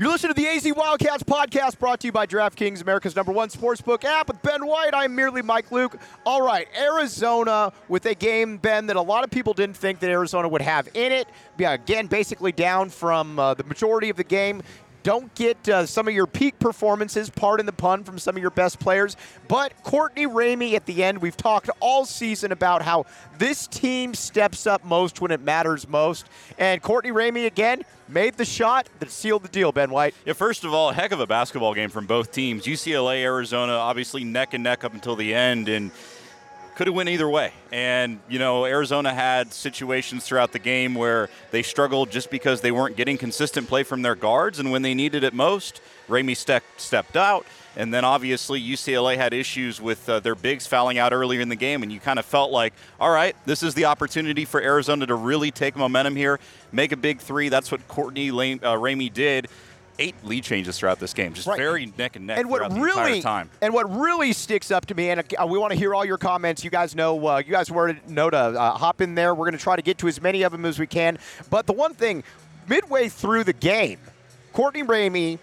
You're listening to the AZ Wildcats podcast brought to you by DraftKings, America's number one sportsbook app. With Ben White, I'm merely Mike Luke. All right, Arizona with a game, Ben, that a lot of people didn't think that Arizona would have in it. Yeah, again, basically down from uh, the majority of the game don't get uh, some of your peak performances, pardon the pun, from some of your best players. But Courtney Ramey at the end, we've talked all season about how this team steps up most when it matters most. And Courtney Ramey again made the shot that sealed the deal, Ben White. Yeah, first of all, heck of a basketball game from both teams. UCLA, Arizona, obviously neck and neck up until the end. And could have went either way. And you know, Arizona had situations throughout the game where they struggled just because they weren't getting consistent play from their guards, and when they needed it most, Ramey ste- stepped out. And then obviously UCLA had issues with uh, their bigs fouling out earlier in the game, and you kind of felt like, all right, this is the opportunity for Arizona to really take momentum here, make a big three. That's what Courtney Lame, uh, Ramey did eight lead changes throughout this game, just right. very neck and neck and what really, And what really sticks up to me, and uh, we want to hear all your comments. You guys know, uh, you guys were know to uh, hop in there. We're going to try to get to as many of them as we can. But the one thing, midway through the game, Courtney Ramey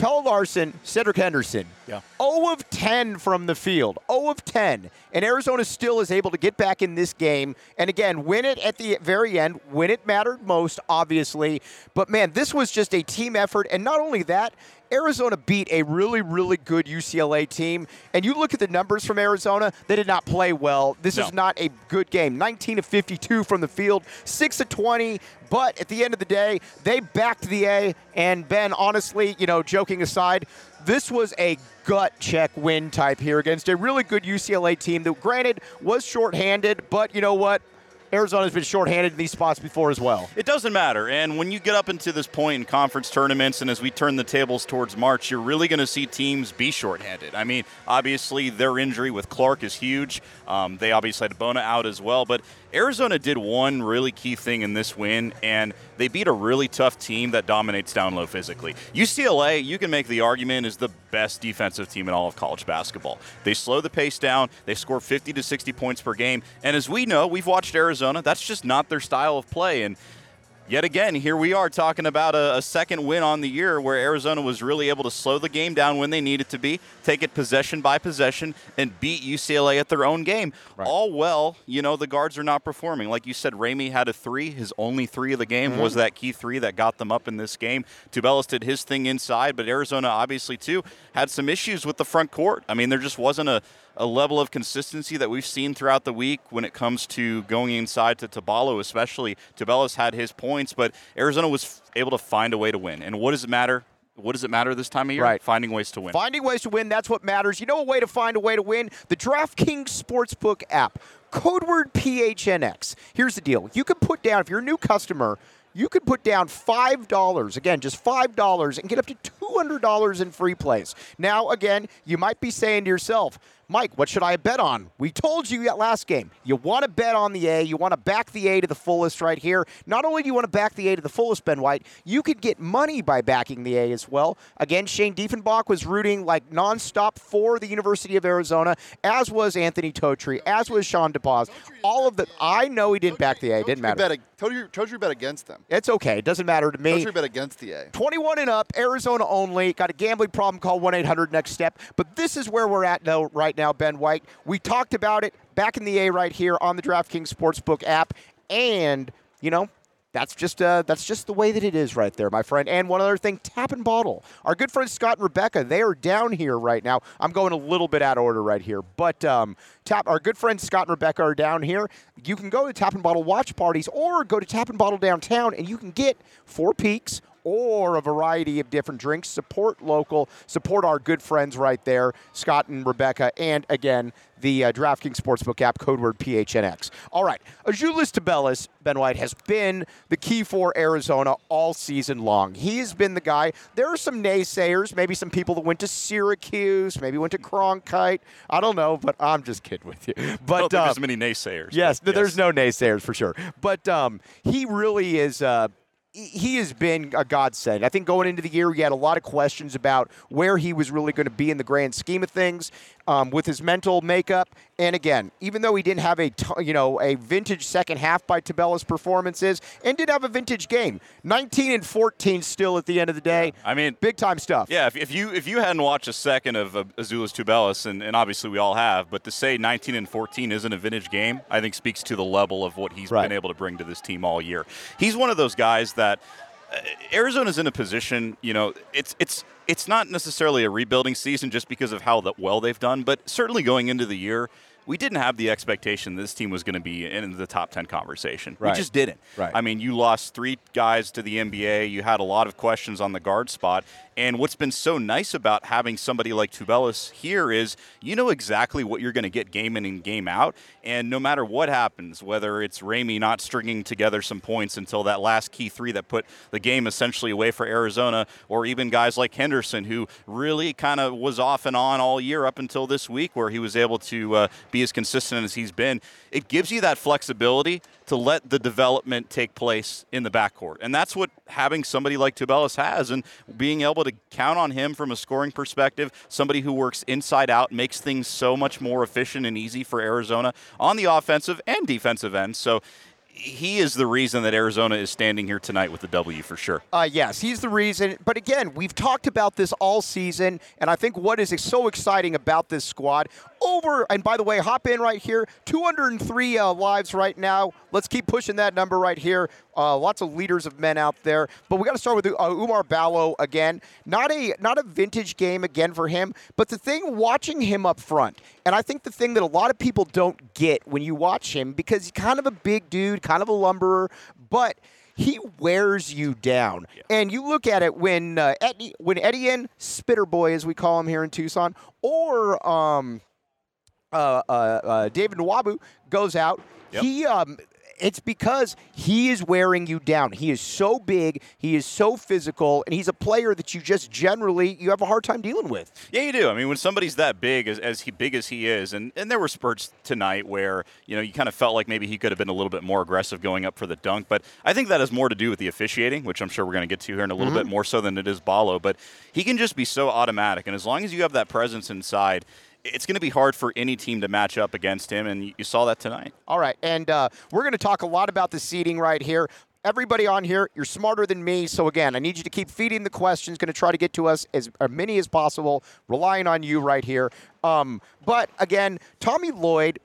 Pelle Larsson, Cedric Henderson. Yeah. 0 of 10 from the field. 0 of 10. And Arizona still is able to get back in this game and again win it at the very end when it mattered most, obviously. But man, this was just a team effort. And not only that, Arizona beat a really, really good UCLA team. And you look at the numbers from Arizona, they did not play well. This no. is not a good game. 19 of 52 from the field, 6 of 20. But at the end of the day, they backed the A. And Ben, honestly, you know, joking aside, this was a gut check win type here against a really good UCLA team that, granted, was shorthanded. But you know what? Arizona's been shorthanded in these spots before as well. It doesn't matter. And when you get up into this point in conference tournaments and as we turn the tables towards March, you're really going to see teams be shorthanded. I mean, obviously, their injury with Clark is huge. Um, they obviously had Bona out as well. But Arizona did one really key thing in this win, and they beat a really tough team that dominates down low physically. UCLA, you can make the argument, is the best defensive team in all of college basketball. They slow the pace down, they score 50 to 60 points per game, and as we know, we've watched Arizona, that's just not their style of play. And yet again, here we are talking about a, a, second win on the year where Arizona was really able to slow the game down when they needed to be, take it possession by possession, and beat UCLA at their own game. Right. All well, you know, the guards are not performing. Like you said, Ramey had a three. His only three of the game mm-hmm. was that key three that got them up in this game. Tubelis did his thing inside, but Arizona obviously, too, had some issues with the front court. I mean, there just wasn't a a level of consistency that we've seen throughout the week when it comes to going inside to Tabalo, especially. Tubelis had his points, but Arizona was able to find a way to win. And what does it matter? What does it matter this time of year? Right. Finding ways to win. Finding ways to win, that's what matters. You know a way to find a way to win? The DraftKings Sportsbook app. Code word PHNX. Here's the deal. You can put down, if you're a new customer, you could put down $5, again, just $5, and get up to $200 in free plays. Now, again, you might be saying to yourself, Mike, what should I bet on? We told you that last game. You want to bet on the A. You want to back the A to the fullest right here. Not only do you want to back the A to the fullest, Ben White, you could get money by backing the A as well. Again, Shane Diefenbach was rooting like nonstop for the University of Arizona, as was Anthony Totri, as was Sean DePaz. All of the I know he didn't back the A. It didn't matter. Bet, Totri, Totri bet against them. It's okay. It doesn't matter to me. Especially bet against the A. 21 and up, Arizona only. Got a gambling problem? Call 1 800 next step. But this is where we're at though, right now, Ben White. We talked about it back in the A right here on the DraftKings Sportsbook app. And, you know, that's just uh, that's just the way that it is right there, my friend. And one other thing, tap and bottle. Our good friends Scott and Rebecca, they are down here right now. I'm going a little bit out of order right here, but um, tap. Our good friends Scott and Rebecca are down here. You can go to tap and bottle watch parties, or go to tap and bottle downtown, and you can get four peaks or a variety of different drinks. Support local, support our good friends right there, Scott and Rebecca, and again, the uh, DraftKings Sportsbook app, code word PHNX. All right, Azuolas Tubelis, Ben White, has been the key for Arizona all season long. He has been the guy. There are some naysayers, maybe some people that went to Syracuse, maybe went to Cronkite. I don't know, but I'm just kidding with you. But don't think uh, there's many naysayers. Yes, but there's no naysayers for sure. But um, he really is. Uh, he- has been a godsend. I think going into the year, we had a lot of questions about where he was really going to be in the grand scheme of things um, with his mental makeup. And again, even though he didn't have a t- you know a vintage second half by Tabella's performances, and did have a vintage game, 19 and 14 still at the end of the day. I mean, big time stuff. Yeah, if, if you if you hadn't watched a second of uh, Azuolas Tubelis, and, and obviously we all have, but to say 19 and 14 isn't a vintage game, I think speaks to the level of what he's Right. been able to bring to this team all year. He's one of those guys that uh, Arizona's in a position, you know, it's it's it's not necessarily a rebuilding season just because of how well they've done, but certainly going into the year. We didn't have the expectation this team was going to be in the top 10 conversation. Right. We just didn't. Right. I mean, you lost three guys to the NBA. You had a lot of questions on the guard spot. And what's been so nice about having somebody like Tubelis here is you know exactly what you're going to get game in and game out. And no matter what happens, whether it's Ramey not stringing together some points until that last key three that put the game essentially away for Arizona, or even guys like Henderson, who really kind of was off and on all year up until this week, where he was able to uh, be as consistent as he's been, it gives you that flexibility to let the development take place in the backcourt. And that's what having somebody like Tubelis has and being able to count on him from a scoring perspective, somebody who works inside out, makes things so much more efficient and easy for Arizona on the offensive and defensive end. So he is the reason that Arizona is standing here tonight with the W for sure. Uh, yes, he's the reason. But again, we've talked about this all season, and I think what is so exciting about this squad over, and by the way, hop in right here, 203 uh, lives right now. Let's keep pushing that number right here. Uh, lots of leaders of men out there, but we got to start with uh, Oumar Ballo again. Not a not a vintage game again for him, but the thing watching him up front, and I think the thing that a lot of people don't get when you watch him because he's kind of a big dude, kind of a lumberer, but he wears you down. And you look at it when uh, Eti- when Etienne Spitter Boy, as we call him here in Tucson, or um, uh, uh, uh, David Nwabu goes out. Yep. He um, it's because he is wearing you down. He is so big, he is so physical, and he's a player that you just generally you have a hard time dealing with. Yeah, you do. I mean, when somebody's that big, as, as he big as he is, and, and there were spurts tonight where you know you kind of felt like maybe he could have been a little bit more aggressive going up for the dunk. But I think that has more to do with the officiating, which I'm sure we're going to get to here in a little bit more so than it is Ballo. But he can just be so automatic, and as long as you have that presence inside. It's going to be hard for any team to match up against him, and you- saw that tonight. All right, and uh, we're going to talk a lot about the seating right here. Everybody on here, you're smarter than me. So again, I need you to keep feeding the questions. Going to try to get to us as, as many as possible, relying on you right here. Um, but again, Tommy Lloyd.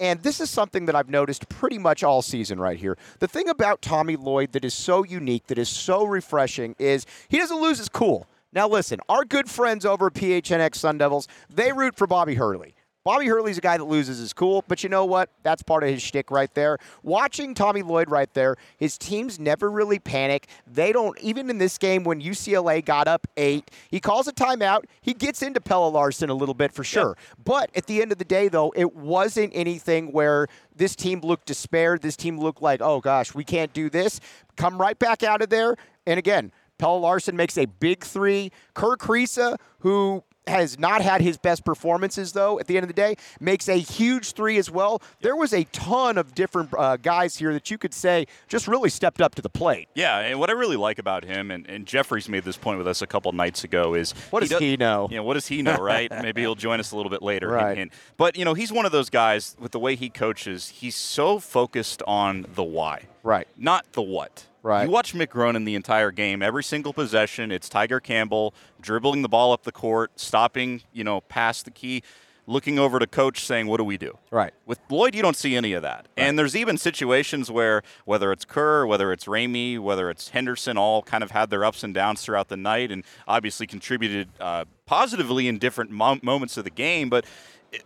And this is something that I've noticed pretty much all season right here. The thing about Tommy Lloyd that is so unique, that is so refreshing, is he doesn't lose his cool. Now, listen, our good friends over at PHNX Sun Devils, they root for Bobby Hurley. Bobby Hurley's a guy that loses his cool, but you know what? That's part of his shtick right there. Watching Tommy Lloyd right there, his teams never really panic. They don't, even in this game when UCLA got up eight, he calls a timeout. He gets into Pelle Larsson a little bit for sure. But at the end of the day, though, it wasn't anything where this team looked despaired. This team looked like, oh gosh, we can't do this. Come right back out of there. And again, Pelle Larsson makes a big three. Kerr Kriisa, who has not had his best performances, though, at the end of the day, makes a huge three as well. There was a ton of different uh, guys here that you could say just really stepped up to the plate. Yeah, and what I really like about him, and, and Jeffrey's made this point with us a couple nights ago, is What does does- he know? Yeah, what does he know, right? Maybe he'll join us a little bit later. Right. Hint. But you know, he's one of those guys with the way he coaches. He's so focused on the why, Right. not the what. Right. You watch Mick Cronin the entire game, every single possession, it's Tyger Campbell dribbling the ball up the court, stopping, you know, past the key, looking over to coach saying, What do we do? Right. With Lloyd, you don't see any of that. And there's even situations where, whether it's Kerr, whether it's Ramey, whether it's Henderson, all kind of had their ups and downs throughout the night and obviously contributed uh, positively in different mo- moments of the game. But uh,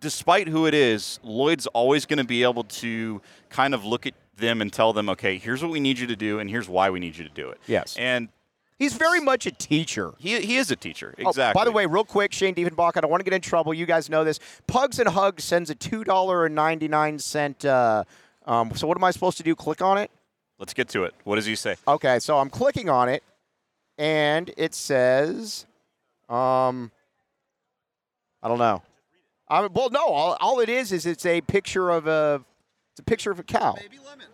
despite who it is, Lloyd's always going to be able to kind of look at them and tell them, okay, here's what we need you to do, and here's why we need you to do it. Yes. And He's very much a teacher. he, he is a teacher. Oh, Exactly. by the way, real quick, Shane Diefenbach, I don't want to get in trouble. You guys know this. Pugs and Hugs sends a $2.99. Uh, um, so what am I supposed to do? Click on it? let's get to it. What does he say? Okay, so I'm clicking on it, and it says, um, I don't know. I, well, no, all, all it is is it's a picture of a, it's a picture of a cow.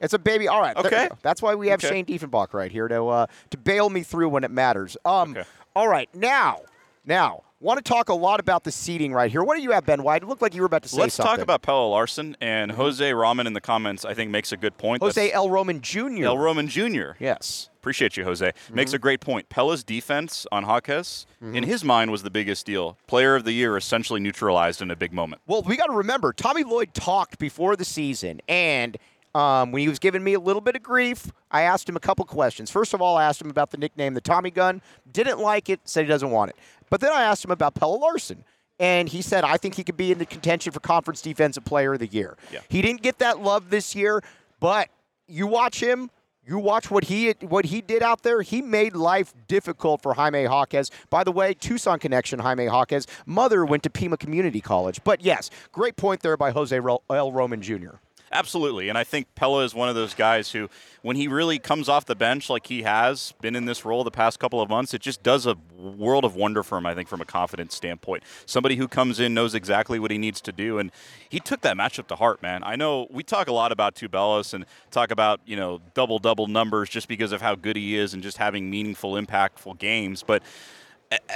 It's a baby. All right. Okay. That's why we have Okay. Shane Diefenbach right here to uh, to bail me through when it matters. Um, Okay. All right. Now, now, want to talk a lot about the seating right here. What do you have, Ben White? It looked like you were about to say Let's something. talk about Pelle Larsson and Jose Roman in the comments. I think makes a good point. Jose That's L. Roman Jr. L. Roman Jr. Yes. Appreciate you, Jose. Mm-hmm. Makes a great point. Pelle's defense on Jaquez, in his mind, was the biggest deal. Player of the year essentially neutralized in a big moment. Well, we got to remember, Tommy Lloyd talked before the season, and um, when he was giving me a little bit of grief, I asked him a couple questions. First of all, I asked him about the nickname, the Tommy Gun. Didn't like it, said he doesn't want it. But then I asked him about Pelle Larsson. And he said, I think he could be in the contention for Conference Defensive Player of the Year. Yeah. He didn't get that love this year, but you watch him, you watch what he what he did out there. He made life difficult for Jaime Jaquez. By the way, Tucson connection, Jaime Jaquez. Mother went to Pima Community College. But yes, great point there by Jose L. Roman Jr. Absolutely. And I think Pelle is one of those guys who, when he really comes off the bench like he has been in this role the past couple of months, it just does a world of wonder for him, I think, from a confidence standpoint. Somebody who comes in, knows exactly what he needs to do. And he took that matchup to heart, man. I know we talk a lot about Tubelis and talk about, you know, double double numbers just because of how good he is and just having meaningful, impactful games. But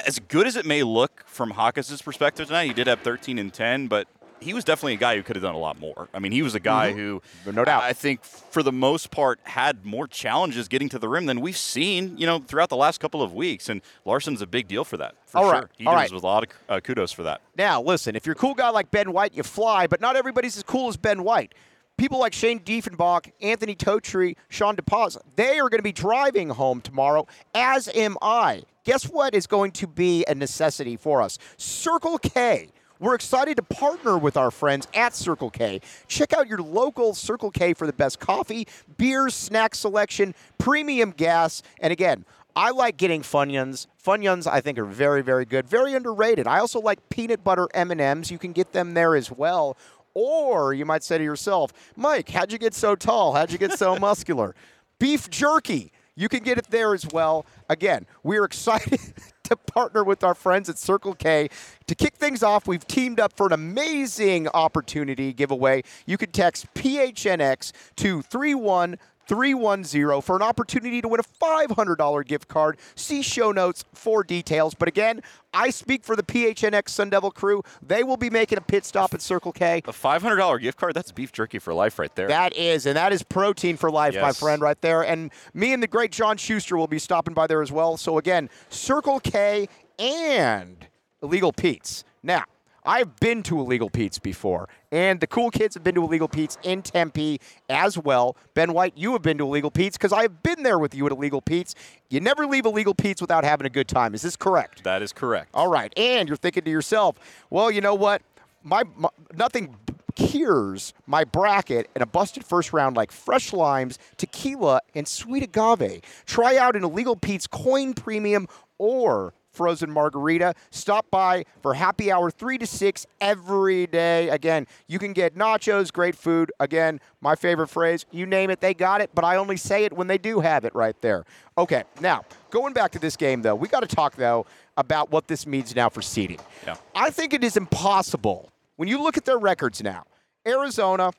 as good as it may look from Hawkins' perspective tonight, he did have 13 and 10, but he was definitely a guy who could have done a lot more. I mean, he was a guy who, No doubt. I think for the most part, had more challenges getting to the rim than we've seen, you know, throughout the last couple of weeks. And Larsson's a big deal for that, for All sure. right, He all deserves right. a lot of uh, kudos for that. Now, listen, if you're a cool guy like Ben White, you fly, but not everybody's as cool as Ben White. People like Shane Diefenbach, Anthony Totri, Sean DePaz, they are going to be driving home tomorrow, as am I. Guess what is going to be a necessity for us? Circle K. We're excited to partner with our friends at Circle K. Check out your local Circle K for the best coffee, beers, snack selection, premium gas, and again, I like getting Funyuns. Funyuns, I think, are very, very good, very underrated. I also like peanut butter M&Ms. You can get them there as well. Or you might say to yourself, Mike, how'd you get so tall? How'd you get so muscular? Beef jerky. You can get it there as well. Again, we're excited to partner with our friends at Circle K. To kick things off, we've teamed up for an amazing opportunity giveaway. You can text PHNX to 31 310 for an opportunity to win a $500 gift card. See show notes for details. But again, I speak for the PHNX Sun Devil crew. They will be making a pit stop at Circle K. A $500 gift card, that's beef jerky for life right there. That is, and that is protein for life, my friend, right there. And me and the great John Schuster will be stopping by there as well. So again, Circle K and Illegal Pete's. Now, I've been to Illegal Pete's before, and the cool kids have been to Illegal Pete's in Tempe as well. Ben White, you have been to Illegal Pete's because I've been there with you at Illegal Pete's. You never leave Illegal Pete's without having a good time. Is this correct? that is correct. All right, and you're thinking to yourself, well, you know what? My, my nothing cures my bracket in a busted first round like fresh limes, tequila, and sweet agave. Try out an illegal Pete's Coin Premium or frozen margarita. Stop by for happy hour 3 to 6 every day. Again, you can get nachos, great food. Again, my favorite phrase, you name it, they got it, but I only say it when they do have it right there. Okay, now, going back to this game though, we got to talk though about what this means now for seeding. Yeah. I think it is impossible when you look at their records now. Arizona,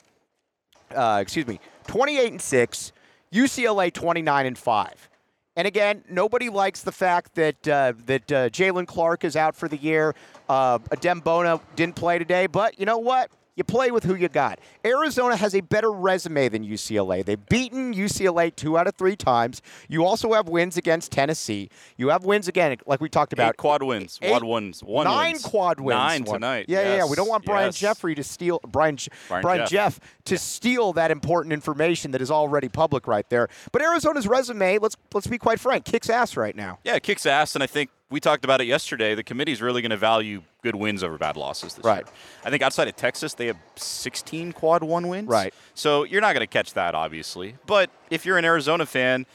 uh, excuse me, 28 and 6, UCLA 29 and 5. And again, nobody likes the fact that uh, that uh, Jaylen Clark is out for the year. Uh, Adem Bona didn't play today, but you know what? You play with who you got. Arizona has a better resume than UCLA. They've beaten UCLA two out of three times. You also have wins against Tennessee. You have wins again, like we talked about. Eight quad wins, Eight- quad wins, one nine wins. quad wins. nine One. tonight. Yeah, yeah, yeah. We don't want Brian yes. Jeffrey to steal Brian Brian Brian Jeff. Jeff to steal that important information that is already public right there. But Arizona's resume, let's let's be quite frank, kicks ass right now. Yeah, it kicks ass, and I think we talked about it yesterday. The committee's really going to value good wins over bad losses this Right. year. I think outside of Texas, they have 16 quad one wins. Right. So you're not going to catch that, obviously. But if you're an Arizona fan,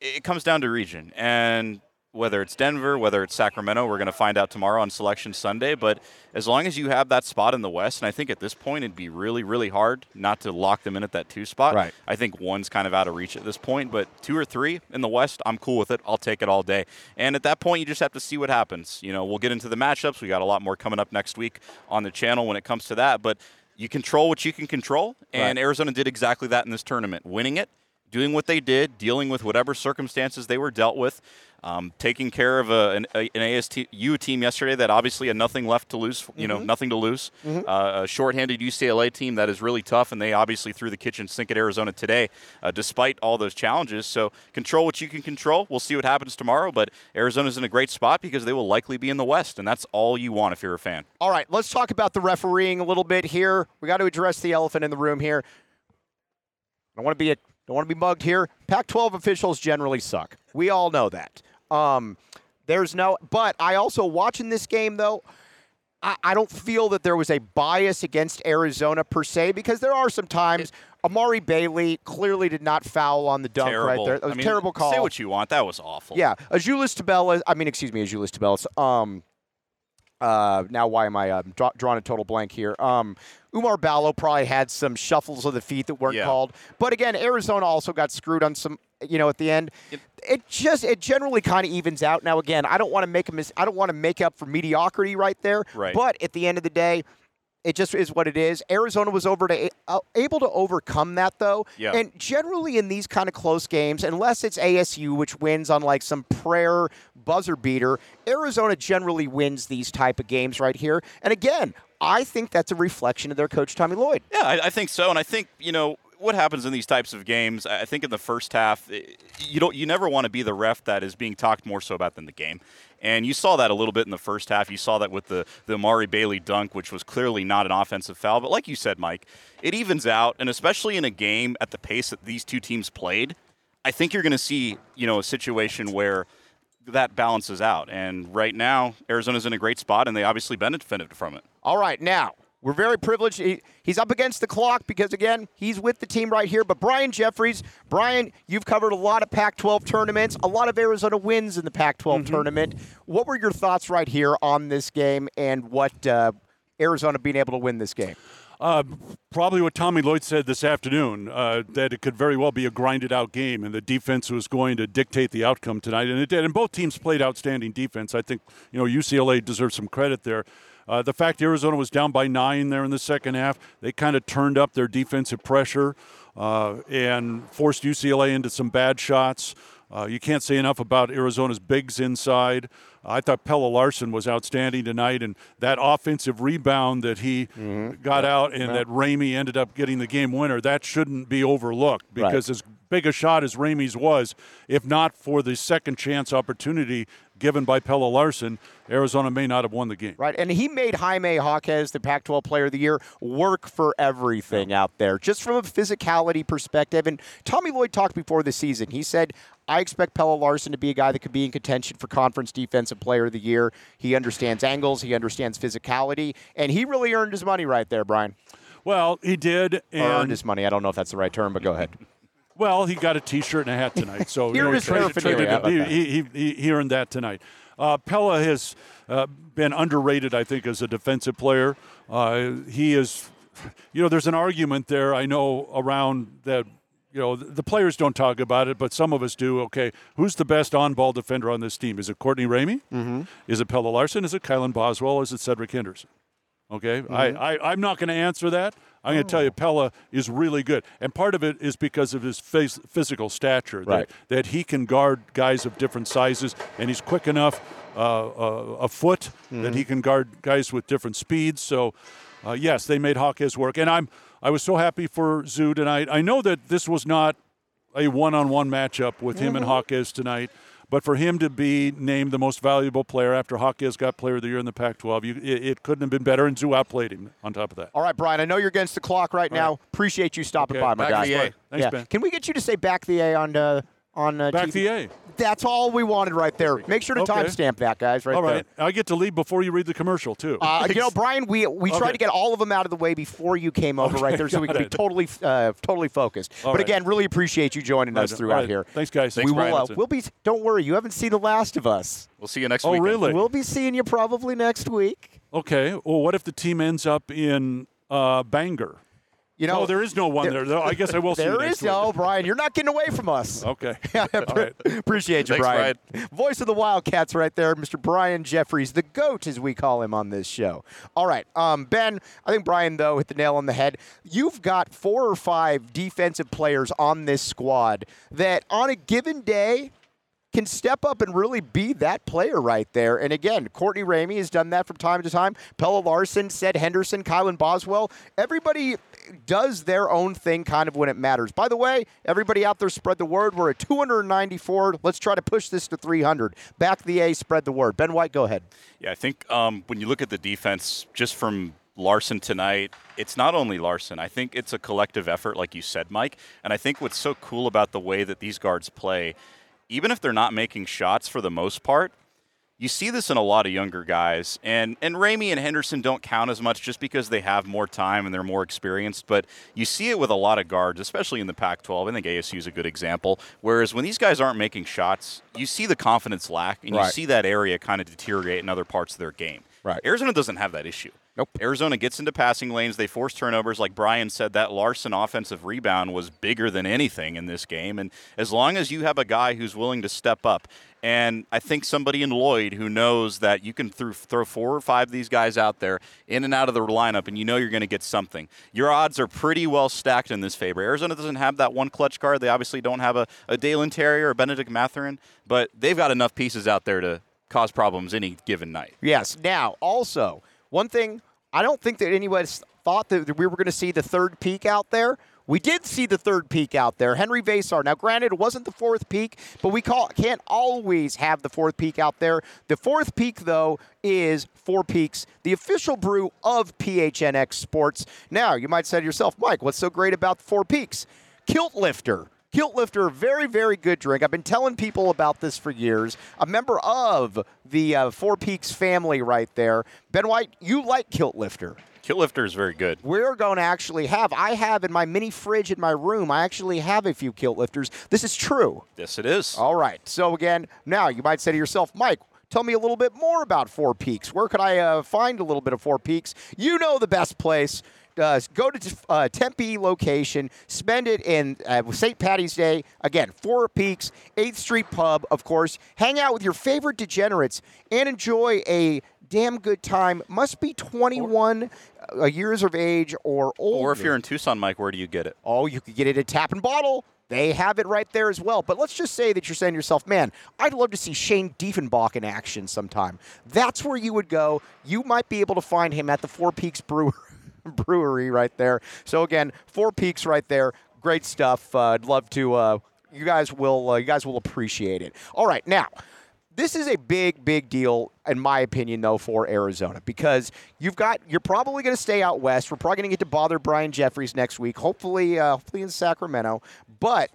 it comes down to region. And whether it's Denver, whether it's Sacramento, we're going to find out tomorrow on Selection Sunday. But as long as you have that spot in the West, and I think at this point it'd be really, really hard not to lock them in at that two spot. Right. I think one's kind of out of reach at this point, but two or three in the West, I'm cool with it. I'll take it all day. And at that point, you just have to see what happens. You know, we'll get into the matchups. We got a lot more coming up next week on the channel when it comes to that. But you control what you can control, and Right. Arizona did exactly that in this tournament, winning it, doing what they did, dealing with whatever circumstances they were dealt with. Um, taking care of a, an, a, an ASU team yesterday that obviously had nothing left to lose, you know, nothing to lose. Uh, a shorthanded UCLA team that is really tough, and they obviously threw the kitchen sink at Arizona today, uh, despite all those challenges. So control what you can control. We'll see what happens tomorrow, but Arizona's in a great spot because they will likely be in the West, and that's all you want if you're a fan. All right, let's talk about the refereeing a little bit here. We got to address the elephant in the room here. I want to be a, don't want to be mugged here. Pac-12 officials generally suck. We all know that. Um, there's no, but I also watching this game though. I, I don't feel that there was a bias against Arizona per se because there are some times Amari Bailey clearly did not foul on the dunk terrible. right there. It was I a mean, terrible call. Say what you want. That was awful. Yeah, Azuolas Tubelis. I mean, excuse me, Azuolas Tubelis. Um, uh, now why am I uh, draw, drawing a total blank here? Um, Oumar Ballo probably had some shuffles of the feet that weren't Yeah. called, but again, Arizona also got screwed on some. You know, at the end, it just it generally kind of evens out. Now, again, I don't want to make a mis- I don't want to make up for mediocrity right there. Right. But at the end of the day. It just is what it is. Arizona was over to uh, able to overcome that though, Yeah. and generally in these kind of close games, unless it's ASU which wins on like some prayer buzzer beater, Arizona generally wins these type of games right here. And again, I think that's a reflection of their coach Tommy Lloyd. Yeah, I, I think so, and I think you know what happens in these types of games. I think in the first half, eh, you don't, you never want to be the ref that is being talked more so about than the game, and you saw that a little bit in the first half. You saw that with the the Amari Bailey dunk, which was clearly not an offensive foul, but like you said, Mike, it evens out, and especially in a game at the pace that these two teams played, I think you're going to see you know a situation where that balances out. And right now, Arizona's in a great spot, and they obviously benefited from it. All right, now we're very privileged. He, he's up against the clock because again, he's with the team right here. But Brian Jeffries, Brian, you've covered a lot of Pac-12 tournaments, a lot of Arizona wins in the Pac-12 tournament. What were your thoughts right here on this game and what uh, Arizona being able to win this game? Uh, probably what Tommy Lloyd said this afternoon uh, that it could very well be a grinded out game and the defense was going to dictate the outcome tonight, and it did. And both teams played outstanding defense. I think you know UCLA deserves some credit there. Uh, the fact Arizona was down by nine there in the second half, they kind of turned up their defensive pressure uh, and forced UCLA into some bad shots. Uh, you can't say enough about Arizona's bigs inside. I thought Pelle Larsson was outstanding tonight, and that offensive rebound that he got out and that Ramey ended up getting the game winner, that shouldn't be overlooked because as big a shot as Ramey's was, if not for the second chance opportunity given by Pelle Larsson, Arizona may not have won the game. Right, and he made Jaime Jaquez, the Pac-12 Player of the Year, work for everything out there, just from a physicality perspective. And Tommy Lloyd talked before the season. He said, "I expect Pelle Larsson to be a guy that could be in contention for Conference Defensive Player of the Year. He understands angles, he understands physicality, and he really earned his money right there, Brian. Well, he did, Or earned and his money. I don't know if that's the right term, but go ahead. Well, he got a T-shirt and a hat tonight, so He you know, earned his traded- traded that? he, he, he, he earned that tonight. Uh, Pelle has uh, been underrated, I think, as a defensive player. Uh, he is, you know, there's an argument there. I know around that. You know, the the players don't talk about it, but some of us do. Okay, who's the best on-ball defender on this team? Is it Courtney Ramey? Mm-hmm. Is it Pelle Larsson? Is it Kylan Boswell? Is it Cedric Henderson? Okay, I, I I'm not going to answer that. I'm going to tell you, Pelle is really good, and part of it is because of his phys- physical stature. Right. That, that he can guard guys of different sizes, and he's quick enough, uh, uh, a foot that he can guard guys with different speeds. So, uh, yes, they made Jaquez work, and I'm I was so happy for Zoo tonight. I know that this was not a one-on-one matchup with him and Jaquez tonight. But for him to be named the most valuable player after Jaquez got Player of the Year in the Pac-12, you, it, it couldn't have been better. And Zoo outplayed him on top of that. All right, Brian. I know you're against the clock right now. Appreciate you stopping Okay, by, my back guy. the A. Thanks, yeah. Ben. Can we get you to say back the A on uh, on uh, Back TV? the A. That's all we wanted right there. Make sure to Okay. timestamp that, guys. Right All right. there. I get to leave before you read the commercial too. Uh, you know, Brian, we we tried to get all of them out of the way before you came over right there, so we got could be totally uh, totally focused. All but right. again, really appreciate you joining us throughout right. here. Thanks, guys. we Thanks, will. Uh, we'll be. Don't worry, you haven't seen The Last of Us. We'll see you next Oh, week. really? We'll be seeing you probably next week. okay. Well, what if the team ends up in uh, Bangor? You know, oh, there is no one there. though. I guess I will see. you next is no Brian. You're not getting away from us. Okay. Yeah, Appreciate you, Thanks, Brian. Voice of the Wildcats right there, Mr. Brian Jeffries, the GOAT, as we call him on this show. All right, um, Ben, I think Brian, though, hit the nail on the head. You've got four or five defensive players on this squad that on a given day can step up and really be that player right there. And again, Courtney Ramey has done that from time to time. Pelle Larsson, said Henderson, Kylan Boswell. Everybody does their own thing kind of when it matters. By the way, everybody out there spread the word. We're at 294. Let's try to push this to 300. Back the A, spread the word. Ben White, go ahead. Yeah, I think um, when you look at the defense, just from Larsson tonight, it's not only Larsson. I think it's a collective effort, like you said, Mike. And I think what's so cool about the way that these guards play, even if they're not making shots for the most part, you see this in a lot of younger guys, and and Ramey and Henderson don't count as much just because they have more time and they're more experienced. But you see it with a lot of guards, especially in the Pac-12. I think ASU is a good example. Whereas when these guys aren't making shots, you see the confidence lack, and you see that area kind of deteriorate in other parts of their game. Right. Arizona doesn't have that issue. Nope. Arizona gets into passing lanes. They force turnovers. Like Brian said, that Larsson offensive rebound was bigger than anything in this game. And as long as you have a guy who's willing to step up, and I think somebody in Lloyd who knows that you can throw, throw four or five of these guys out there in and out of the lineup, and you know you're going to get something. Your odds are pretty well stacked in this favor. Arizona doesn't have that one clutch card. They obviously don't have a, a Dalen Terry or a Bennedict Mathurin, but they've got enough pieces out there to cause problems any given night. Yes. Now, also, one thing I don't think that anyone thought that we were going to see the third peak out there. We did see the third peak out there, Henri Veesaar. Now, granted, it wasn't the fourth peak, but we call, can't always have the fourth peak out there. The fourth peak, though, is Four Peaks, the official brew of PHNX Sports. Now, you might say to yourself, Mike, what's so great about Four Peaks? Kilt Lifter. Kilt Lifter, very, very good drink. I've been telling people about this for years. A member of the uh, Four Peaks family right there. Ben White, you like Kilt Lifter. Kilt Lifter is very good. We're going to actually have, I have in my mini fridge in my room, I actually have a few Kilt Lifters. This is true. Yes, it is. All right. So, again, now you might say to yourself, Mike, tell me a little bit more about Four Peaks. Where could I uh, find a little bit of Four Peaks? You know the best place. Uh, go to uh, Tempe location, spend it in uh, St. Patty's Day. Again, Four Peaks, 8th Street Pub, of course. Hang out with your favorite degenerates and enjoy a damn good time. Must be 21 uh, years of age or older. Or if you're in Tucson, Mike, where do you get it? Oh, you could get it at Tap and Bottle. They have it right there as well. But let's just say that you're saying to yourself, man, I'd love to see Shane Diefenbach in action sometime. That's where you would go. You might be able to find him at the Four Peaks Brewer- Brewery right there. So again, Four Peaks right there. Great stuff. Uh, I'd love to. Uh, you guys will. Uh, you guys will appreciate it. All right, now. This is a big, big deal, in my opinion, though, for Arizona because you've got you're probably going to stay out west. We're probably going to get to bother Brian Jeffries next week, hopefully, uh, hopefully in Sacramento. But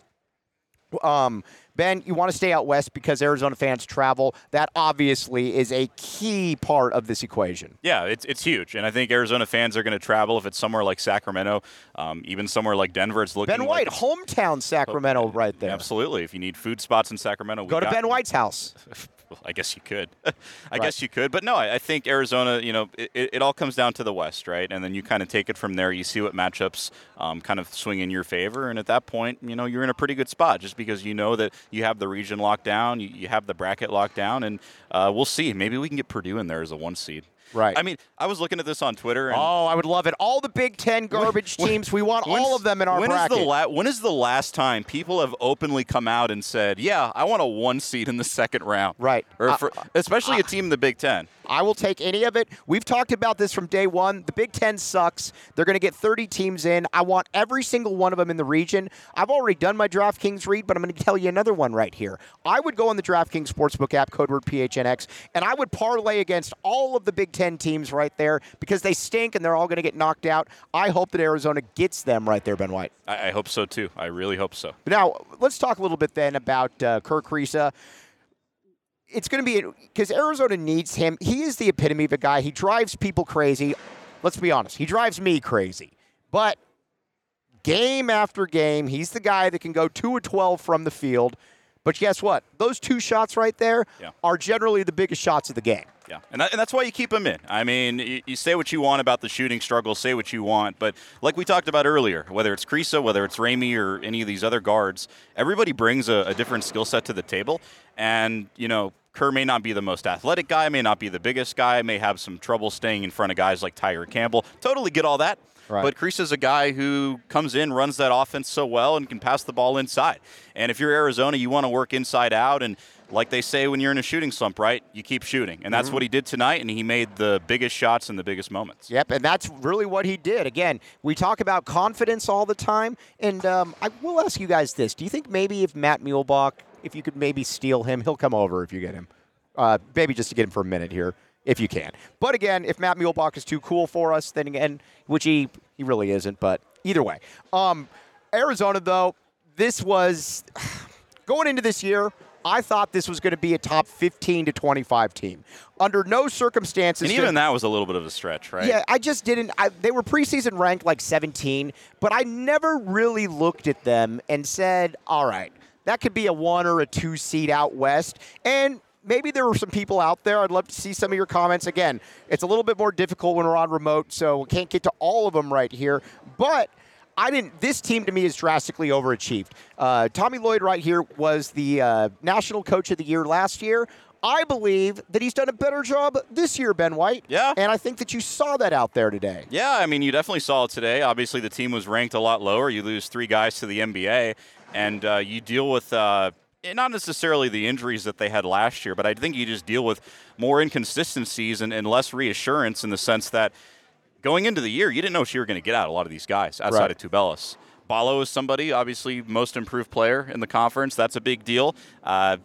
um, Ben, you want to stay out west because Arizona fans travel. That obviously is a key part of this equation. Yeah, it's, it's huge. And I think Arizona fans are going to travel if it's somewhere like Sacramento, um, even somewhere like Denver. It's looking Ben White, like hometown Sacramento, right there. Absolutely. If you need food spots in Sacramento, we Go to Ben White's house. Well, I guess you could. I guess you could. But no, I, I think Arizona, you know, it, it all comes down to the West, right? And then you kind of take it from there. You see what matchups um, kind of swing in your favor. And at that point, you know, you're in a pretty good spot just because you know that you have the region locked down, you, you have the bracket locked down. And uh, we'll see. Maybe we can get Purdue in there as a one seed. Right. I mean, I was looking at this on Twitter. And Oh, I would love it. All the Big Ten garbage when- teams, we want all of them in our when bracket. Is the la- when is the last time people have openly come out and said, "Yeah, I want a one seed in the second round"? Right. Or Uh, for, especially a team in the Big Ten. I will take any of it. We've talked about this from day one. The Big Ten sucks. They're going to get 30 teams in. I want every single one of them in the region. I've already done my DraftKings read, but I'm going to tell you another one right here. I would go on the DraftKings Sportsbook app, code word PHNX, and I would parlay against all of the Big Ten teams right there because they stink and they're all going to get knocked out. I hope that Arizona gets them right there, Ben White. I, I hope so too. I really hope so. Now, let's talk a little bit then about uh, Kerr Kriisa. It's going to be because Arizona needs him. He is the epitome of a guy. He drives people crazy. Let's be honest. He drives me crazy. But game after game, he's the guy that can go 2 of 12 from the field. But guess what? Those two shots right there Yeah. are generally the biggest shots of the game. Yeah, and, that, and that's why you keep him in. I mean, you, you say what you want about the shooting struggle, say what you want, but like we talked about earlier, whether it's Kriisa, whether it's Ramey, or any of these other guards, everybody brings a, a different skill set to the table. And, you know, Kerr may not be the most athletic guy, may not be the biggest guy, may have some trouble staying in front of guys like Tyger Campbell. Totally get all that. Right. But Kriisa is a guy who comes in, runs that offense so well, and can pass the ball inside. And if you're Arizona, you want to work inside out. And like they say when you're in a shooting slump, right? You keep shooting. And that's what he did tonight, and he made the biggest shots in the biggest moments. Yep, and that's really what he did. Again, we talk about confidence all the time, and um, I will ask you guys this: Do you think maybe if Matt Muehlebach, if you could maybe steal him, he'll come over if you get him, uh, maybe just to get him for a minute here, if you can. But again, if Matt Muehlebach is too cool for us, then again, which he he really isn't. But either way, um, Arizona though, this was going into this year. I thought this was going to be a top 15 to 25 team. Under no circumstances. And even that was a little bit of a stretch, right? yeah, I just didn't. I, they were preseason ranked like 17, but I never really looked at them and said, all right, that could be a one or a two seed out west. And maybe there were some people out there. I'd love to see some of your comments. Again, it's a little bit more difficult when we're on remote, so we can't get to all of them right here. But I didn't. This team to me is drastically overachieved. Uh, Tommy Lloyd right here was the uh, national coach of the year last year. I believe that he's done a better job this year, Ben White. Yeah. And I think that you saw that out there today. Yeah, I mean, you definitely saw it today. Obviously, the team was ranked a lot lower. You lose three guys to the NBA, and uh, you deal with uh, not necessarily the injuries that they had last year, but I think you just deal with more inconsistencies and, and less reassurance in the sense that going into the year, you didn't know if you were going to get out a lot of these guys outside Right. of Tubelis. Ballo is somebody, obviously, most improved player in the conference. That's a big deal. Uh,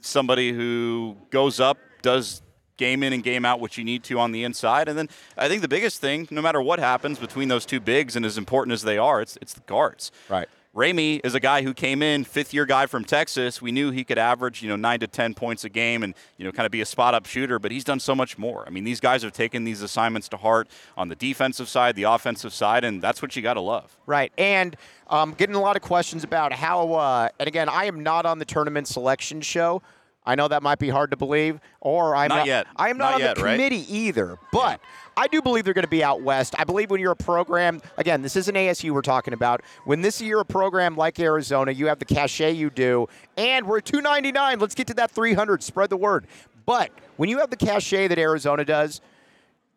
somebody who goes up, does game in and game out what you need to on the inside. And then I think the biggest thing, no matter what happens between those two bigs, and as important as they are, it's, it's the guards. Right. Ramey is a guy who came in, fifth year guy from Texas. We knew he could average, you know, nine to ten points a game and, you know, kind of be a spot up shooter, but he's done so much more. I mean, these guys have taken these assignments to heart on the defensive side, the offensive side, and that's what you got to love. Right. And um, getting a lot of questions about how, uh, and again, I am not on the tournament selection show. I know that might be hard to believe, or I'm Not not, yet. I am not, Not on yet, the right? committee either. But I do believe they're going to be out west. I believe when you're a program, again, this isn't ASU we're talking about. When this year a program like Arizona, you have the cachet you do, and we're at 299. Let's get to that 300. Spread the word. But when you have the cachet that Arizona does,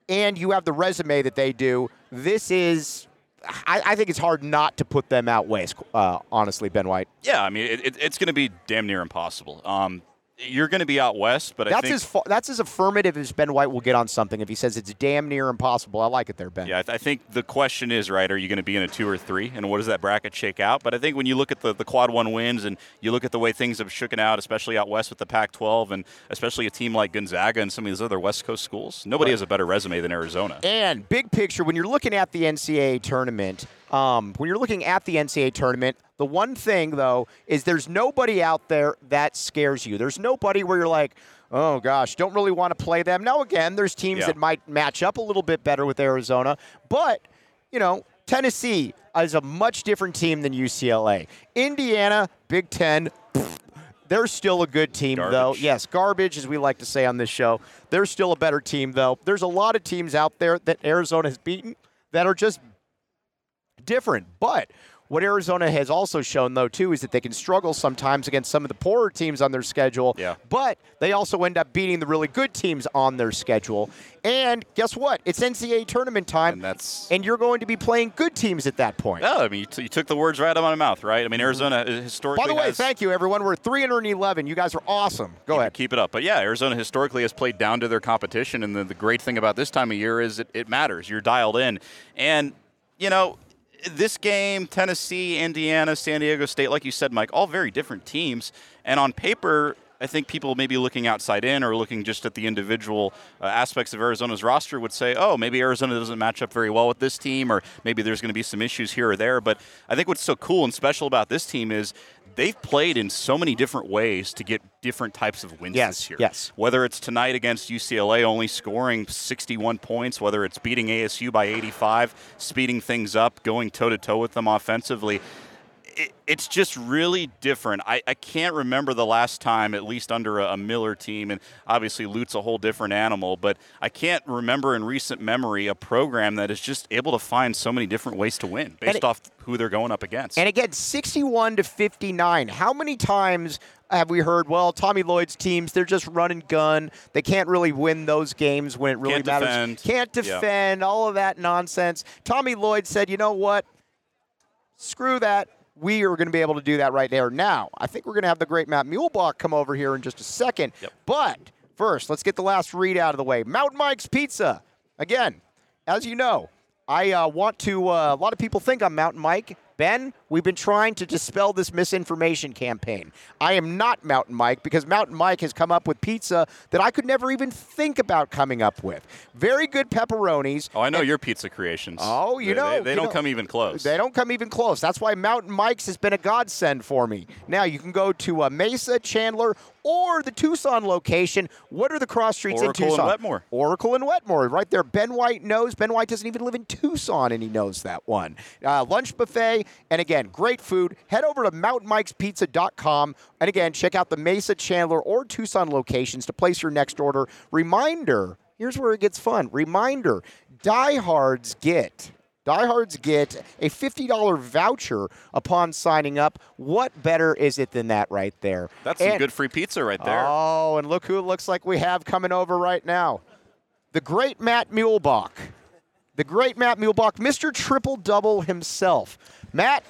and you have the resume that they do, this is. I, I think it's hard not to put them out west. Uh, honestly, Ben White. Yeah, I mean, it, it, it's going to be damn near impossible. Um, you're going to be out west, but I That's think as that's as affirmative as Ben White will get on something if he says it's damn near impossible. I like it there, Ben. Yeah, I, th- I think the question is, right, are you going to be in a two or three? And what does that bracket shake out? But I think when you look at the, the quad one wins and you look at the way things have shooken out, especially out west with the Pac 12 and especially a team like Gonzaga and some of these other West Coast schools, nobody has a better resume than Arizona. And big picture, when you're looking at the NCAA tournament, um, when you're looking at the NCAA tournament, the one thing though is there's nobody out there that scares you. There's nobody where you're like, oh gosh, don't really want to play them. Now again, there's teams Yeah. that might match up a little bit better with Arizona, but you know, Tennessee is a much different team than UCLA. Indiana, Big Ten. pfft, They're still a good team, though. Yes, garbage, as we like to say on this show. They're still a better team, though. There's a lot of teams out there that Arizona has beaten that are just different. But What Arizona has also shown, though, too, is that they can struggle sometimes against some of the poorer teams on their schedule. Yeah. But they also end up beating the really good teams on their schedule. And guess what? It's NCAA tournament time, And that's- and you're going to be playing good teams at that point. No, I mean, you, t- you took the words right out of my mouth, right? I mean, Arizona uh, historically. By the way, has, thank you, everyone. We're 311. You guys are awesome. Go keep, ahead. Keep it up. But yeah, Arizona historically has played down to their competition, and the, the great thing about this time of year is it, it matters. You're dialed in, and you know. This game, Tennessee, Indiana, San Diego State, like you said, Mike, all very different teams. And on paper, I think people maybe looking outside in or looking just at the individual uh, aspects of Arizona's roster would say, oh, maybe Arizona doesn't match up very well with this team, or maybe there's going to be some issues here or there. But I think what's so cool and special about this team is they've played in so many different ways to get different types of wins Yes, this year. yes. Whether it's tonight against UCLA only scoring 61 points, whether it's beating ASU by 85, speeding things up, going toe to toe with them offensively. It, it's just really different. I, I can't remember the last time, at least under a, a Miller team, and obviously Lute's a whole different animal, but I can't remember in recent memory a program that is just able to find so many different ways to win based it- off who they're going up against. And again, 61 to 59. How many times have we heard, well, Tommy Lloyd's teams, they're just run and gun. They can't really win those games when it really Can't matters. defend. Can't Yeah. defend, all of that nonsense. Tommy Lloyd said, you know what? Screw that. We are going to be able to do that right there. Now, I think we're going to have the great Matt Muehlebach come over here in just a second. Yep. But first, let's get the last read out of the way. Mountain Mike's Pizza. Again, as you know, I uh, want to. Uh, a lot of people think I'm Mountain Mike. Ben, we've been trying to dispel this misinformation campaign. I am not Mountain Mike because Mountain Mike has come up with pizza that I could never even think about coming up with. Very good pepperonis. oh, I know your pizza creations. Oh, you They- know, They, they you don't know. come even close. They don't come even close. That's why Mountain Mike's has been a godsend for me. Now you can go to uh, Mesa, Chandler, or the Tucson location. What are the cross streets Oracle in Tucson? Oracle and Wetmore. Oracle and Wetmore, right there. Ben White knows. Ben White doesn't even live in Tucson, and he knows that one. Uh, lunch buffet, and again, great food. Head over to mountainmikespizza.com, and again, check out the Mesa, Chandler, or Tucson locations to place your next order. Reminder: Here's where it gets fun. Reminder: Diehards get. Diehards get a $50 voucher upon signing up. What better is it than that right there? That's some good free pizza right there. Oh, and look who it looks like we have coming over right now. The great Matt Muehlebach. The great Matt Muehlebach, Mr. Triple Double himself. Matt,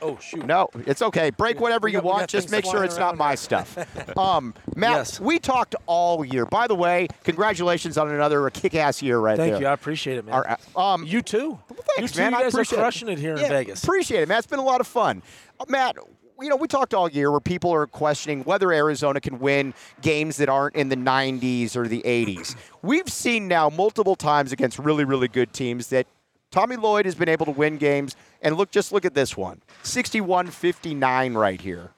Oh shoot. no, it's okay. Break whatever we you want. Just make sure it's not my stuff. Um, Matt, Yes. we talked all year. By the way, congratulations on another kick-ass year right Thank there. Thank you. I appreciate it, man. Our- um, you too. Well, Thanks, you too. man. You guys appreciate are crushing it, here Yeah, in Vegas. Appreciate it, man. It's been a lot of fun. Uh, Matt, you know, we talked all year where people are questioning whether Arizona can win games that aren't in the 90s or the 80s. We've seen now multiple times against really, really good teams that Tommy Lloyd has been able to win games. And look, just look at this one 61 59 right here.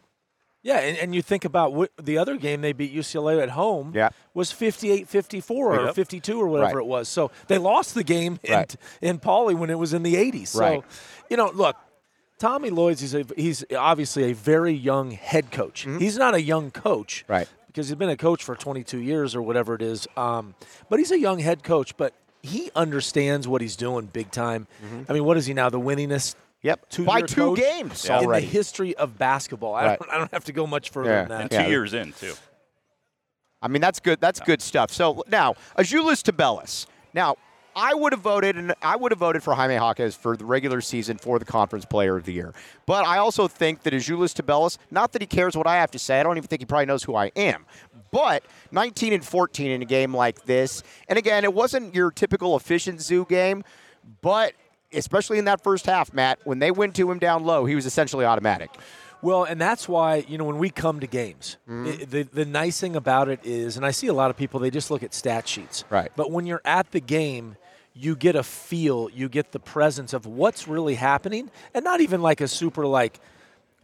Yeah, and, and you think about what, the other game they beat UCLA at home Yeah. was 58-54 or Yep. 52 or whatever Right. it was. So they lost the game in, Right. in Pauley when it was in the 80s. So, Right. you know, look, Tommy Lloyd's he's a, he's obviously a very young head coach. He's not a young coach. Mm-hmm. Right. Because he's been a coach for 22 years or whatever it is. Um, but he's a young head coach, but he understands what he's doing big time. Mm-hmm. I mean, what is he now? The winningest Yep. two By two games in already. the history of basketball. I, Right. don't, I don't have to go much further Yeah. than that. and Yeah. two years in, too. I mean, that's good. That's good stuff. So now, Azuolas Tubelis. Now, I would have voted, and I would have voted for Jaime Jaquez for the regular season for the Conference Player of the Year. But I also think that Azuolas Tubelis, not that he cares what I have to say, I don't even think he probably knows who I am. But 19 and 14 in a game like this, and again, it wasn't your typical efficient zoo game, but especially in that first half, Matt, when they went to him down low, he was essentially automatic. Well, and that's why you know when we come to games, Mm-hmm. i- the the nice thing about it is, and I see a lot of people they just look at stat sheets, Right. But when you're at the game, you get a feel, you get the presence of what's really happening, and not even like a super like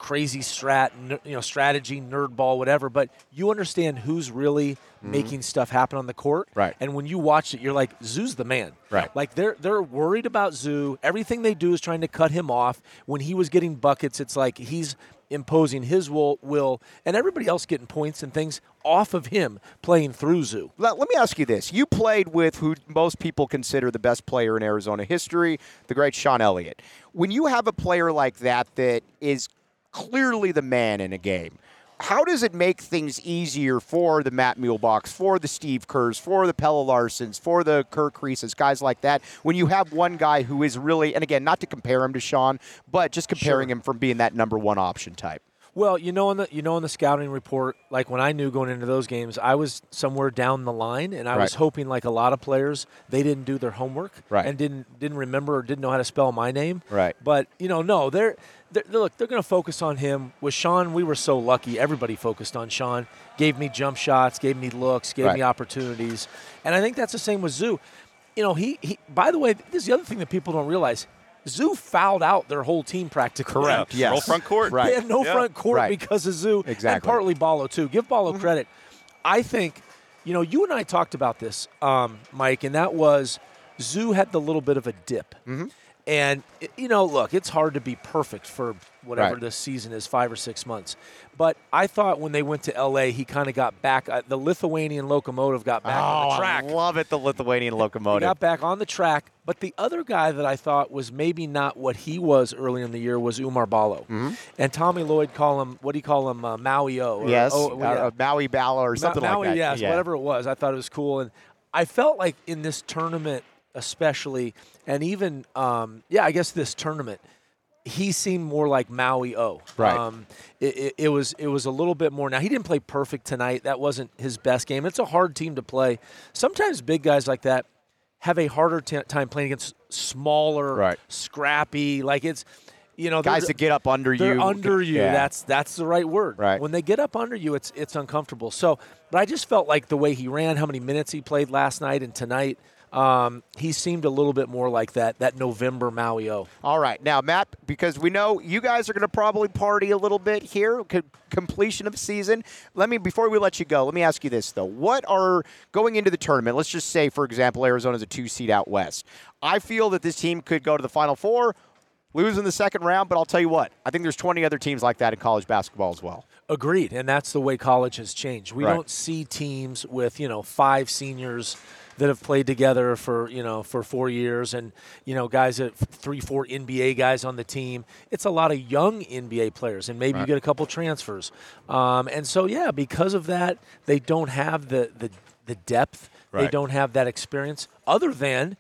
crazy strat, you know, strategy, nerd ball, whatever. But you understand who's really making stuff happen on the court. Mm-hmm. Right. And when you watch it, you're like, Zoo's the man. Right. Like they're they're worried about Zoo. Everything they do is trying to cut him off. When he was getting buckets, it's like he's imposing his will, will and everybody else getting points and things off of him playing through Zoo. Let, let me ask you this. You played with who most people consider the best player in Arizona history, the great Sean Elliott. When you have a player like that that is clearly the man in a game, how does it make things easier for the Matt Muehlebachs, for the Steve Kerrs, for the Pelle Larssons, for the Kerr Kriisas, guys like that, when you have one guy who is really, and again, not to compare him to Sean, but just comparing him from being that number one option type? Well, you know, in the you know in the scouting report, like when I knew going into those games, I was somewhere down the line, and I was hoping, like a lot of players, they didn't do their homework, Right. and didn't didn't remember or didn't know how to spell my name, Right. But you know, no, they're, they're look, they're going to focus on him. With Sean, we were so lucky. Everybody focused on Sean, gave me jump shots, gave me looks, gave Right. me opportunities, and I think that's the same with Zoo. You know, he he. By the way, this is the other thing that people don't realize. Zoo fouled out their whole team practically. Correct. Yeah, Yes. Roll front court. Right. They had no Yeah. front court Right. because of Zoo. Exactly. Mm-hmm. partly Ballo, too. Give Ballo credit. I think, you know, you and I talked about this, um, Mike, and that was Zoo had the little bit of a dip. Mm-hmm. And, you know, look, it's hard to be perfect for whatever Right. this season is, five or six months. But I thought when they went to L.A., he kind of got back. Uh, the Lithuanian locomotive got back on oh, the track. I love it, the Lithuanian He locomotive. got back on the track. But the other guy that I thought was maybe not what he was early in the year was Oumar Ballo. And Tommy Lloyd call him, what do you call him, uh, Maui O? Yes, oh, yeah. uh, Maui Bala or something Ma- Maui, like that. Maui, yes, Yeah. whatever it was. I thought it was cool. And I felt like in this tournament, especially, and even, um, yeah, I guess this tournament, he seemed more like Maui O. Right. Um, it, it, it was it was a little bit more. Now he didn't play perfect tonight. That wasn't his best game. It's a hard team to play. Sometimes big guys like that have a harder t- time playing against smaller, Right. scrappy. Like it's, you know, Guys that get up under you. under you. Yeah. That's that's the right word. Right. When they get up under you, it's it's uncomfortable. So, but I just felt like the way he ran, how many minutes he played last night and tonight, um, he seemed a little bit more like that that November Maui O. All right, now Matt, because we know you guys are going to probably party a little bit here, co- completion of season. Let me before we let you go, let me ask you this though: What are going into the tournament? Let's just say, for example, Arizona's a two seed out west. I feel that this team could go to the Final Four, lose in the second round, but I'll tell you what, I think there's 20 other teams like that in college basketball as well. Agreed, and that's the way college has changed. We Right. don't see teams with you know five seniors that have played together for you know for four years, and you know guys that three, four NBA guys on the team. It's a lot of young NBA players, and maybe you get a couple transfers. Um, and so yeah, because of that, they don't have the the, the depth. They don't have that experience, other than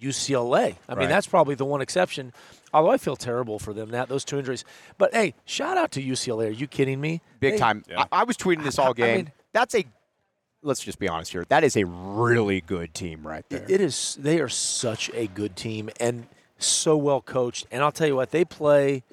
UCLA. I Right. mean, that's probably the one exception. Although I feel terrible for them that those two injuries. But hey, shout out to UCLA. Are you kidding me? Big They- time. I, I was tweeting this all I game. mean- That's a. Let's just be honest here. That is a really good team right there. It is. They are such a good team and so well coached. And I'll tell you what, they play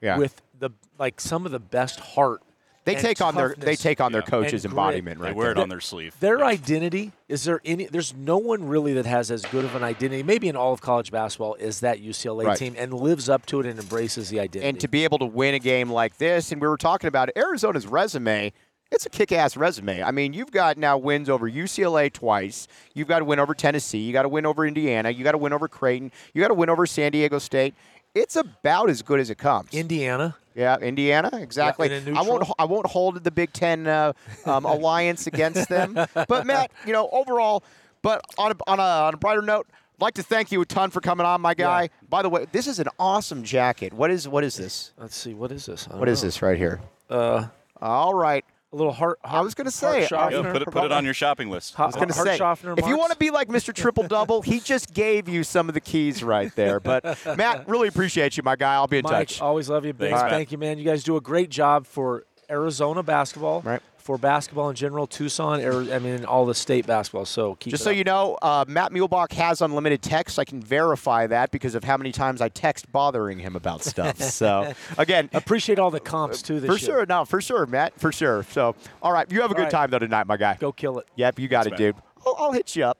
yeah. with the like some of the best heart. they take on their they take on their Yeah. coach's And grit. embodiment They right wear it on their sleeve. Their identity is there any? There's no one really that has as good of an identity, maybe in all of college basketball, is that UCLA Right. team, and lives up to it and embraces the identity. and to be able to win a game like this, and we were talking about it, Arizona's resume. It's a kick-ass resume. I mean, you've got now wins over UCLA twice. You've got to win over Tennessee. You got to win over Indiana. You got to win over Creighton. You got to win over San Diego State. It's about as good as it comes. Indiana, yeah, Indiana, exactly. in a I won't. I won't hold the Big Ten uh, um, alliance against them. But Matt, you know, overall, but on a, on a, on a brighter note, I'd like to thank you a ton for coming on, my guy. By the way, this is an awesome jacket. What is what is this? let's see, what is this? What don't is know. this right here? Uh, All right. A little heart. I was going to say, I softener. Yeah, put it, put it on your shopping list. I was going to say, softener if you want to be like Mr. Triple Double, he just gave you some of the keys right there. But Matt, really appreciate you, my guy. I'll be in Mike, touch. always love you, Big. Thanks, Matt. Thank you, man. You guys do a great job for Arizona basketball, Right. For basketball in general, Tucson, Ari- I mean, all the state basketball. So keep Just it so up. you know, uh, Matt Muehlebach has unlimited text. I can verify that because of how many times I text bothering him about stuff. so, again, appreciate all the comps too. This for year. sure, no, for sure, Matt, for sure. So, all right, you have a All good right. time though tonight, my guy. Go kill it. Yep, you got it, dude. I'll, I'll hit you up.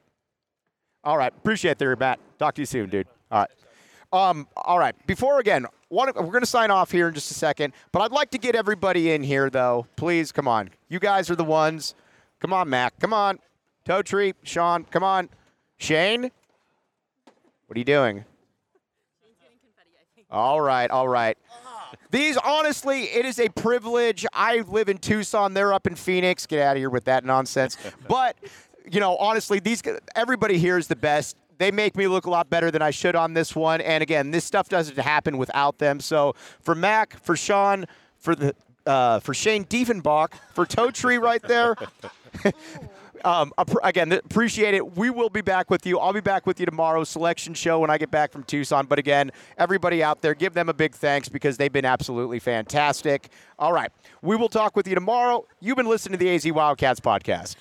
All right, appreciate it there, Matt. Talk to you soon, dude. All right. Um, all right. Before again, one, we're going to sign off here in just a second, but I'd like to get everybody in here though. Please, come on. You guys are the ones. Come on, Mac. Come on. Toe Tree, Sean. Come on. Shane. What are you doing? All right. All right. These, honestly, it is a privilege. I live in Tucson. They're up in Phoenix. Get out of here with that nonsense. but, you know, honestly, these everybody here is the best. They make me look a lot better than I should on this one. And again, this stuff doesn't happen without them. So for Mac, for Sean, for the uh, for Shane Diefenbach, for Toe Tree right there. Um, again, appreciate it. We will be back with you. I'll be back with you tomorrow, selection show when I get back from Tucson. But again, everybody out there, give them a big thanks because they've been absolutely fantastic. All right. We will talk with you tomorrow. You've been listening to the AZ Wildcats podcast.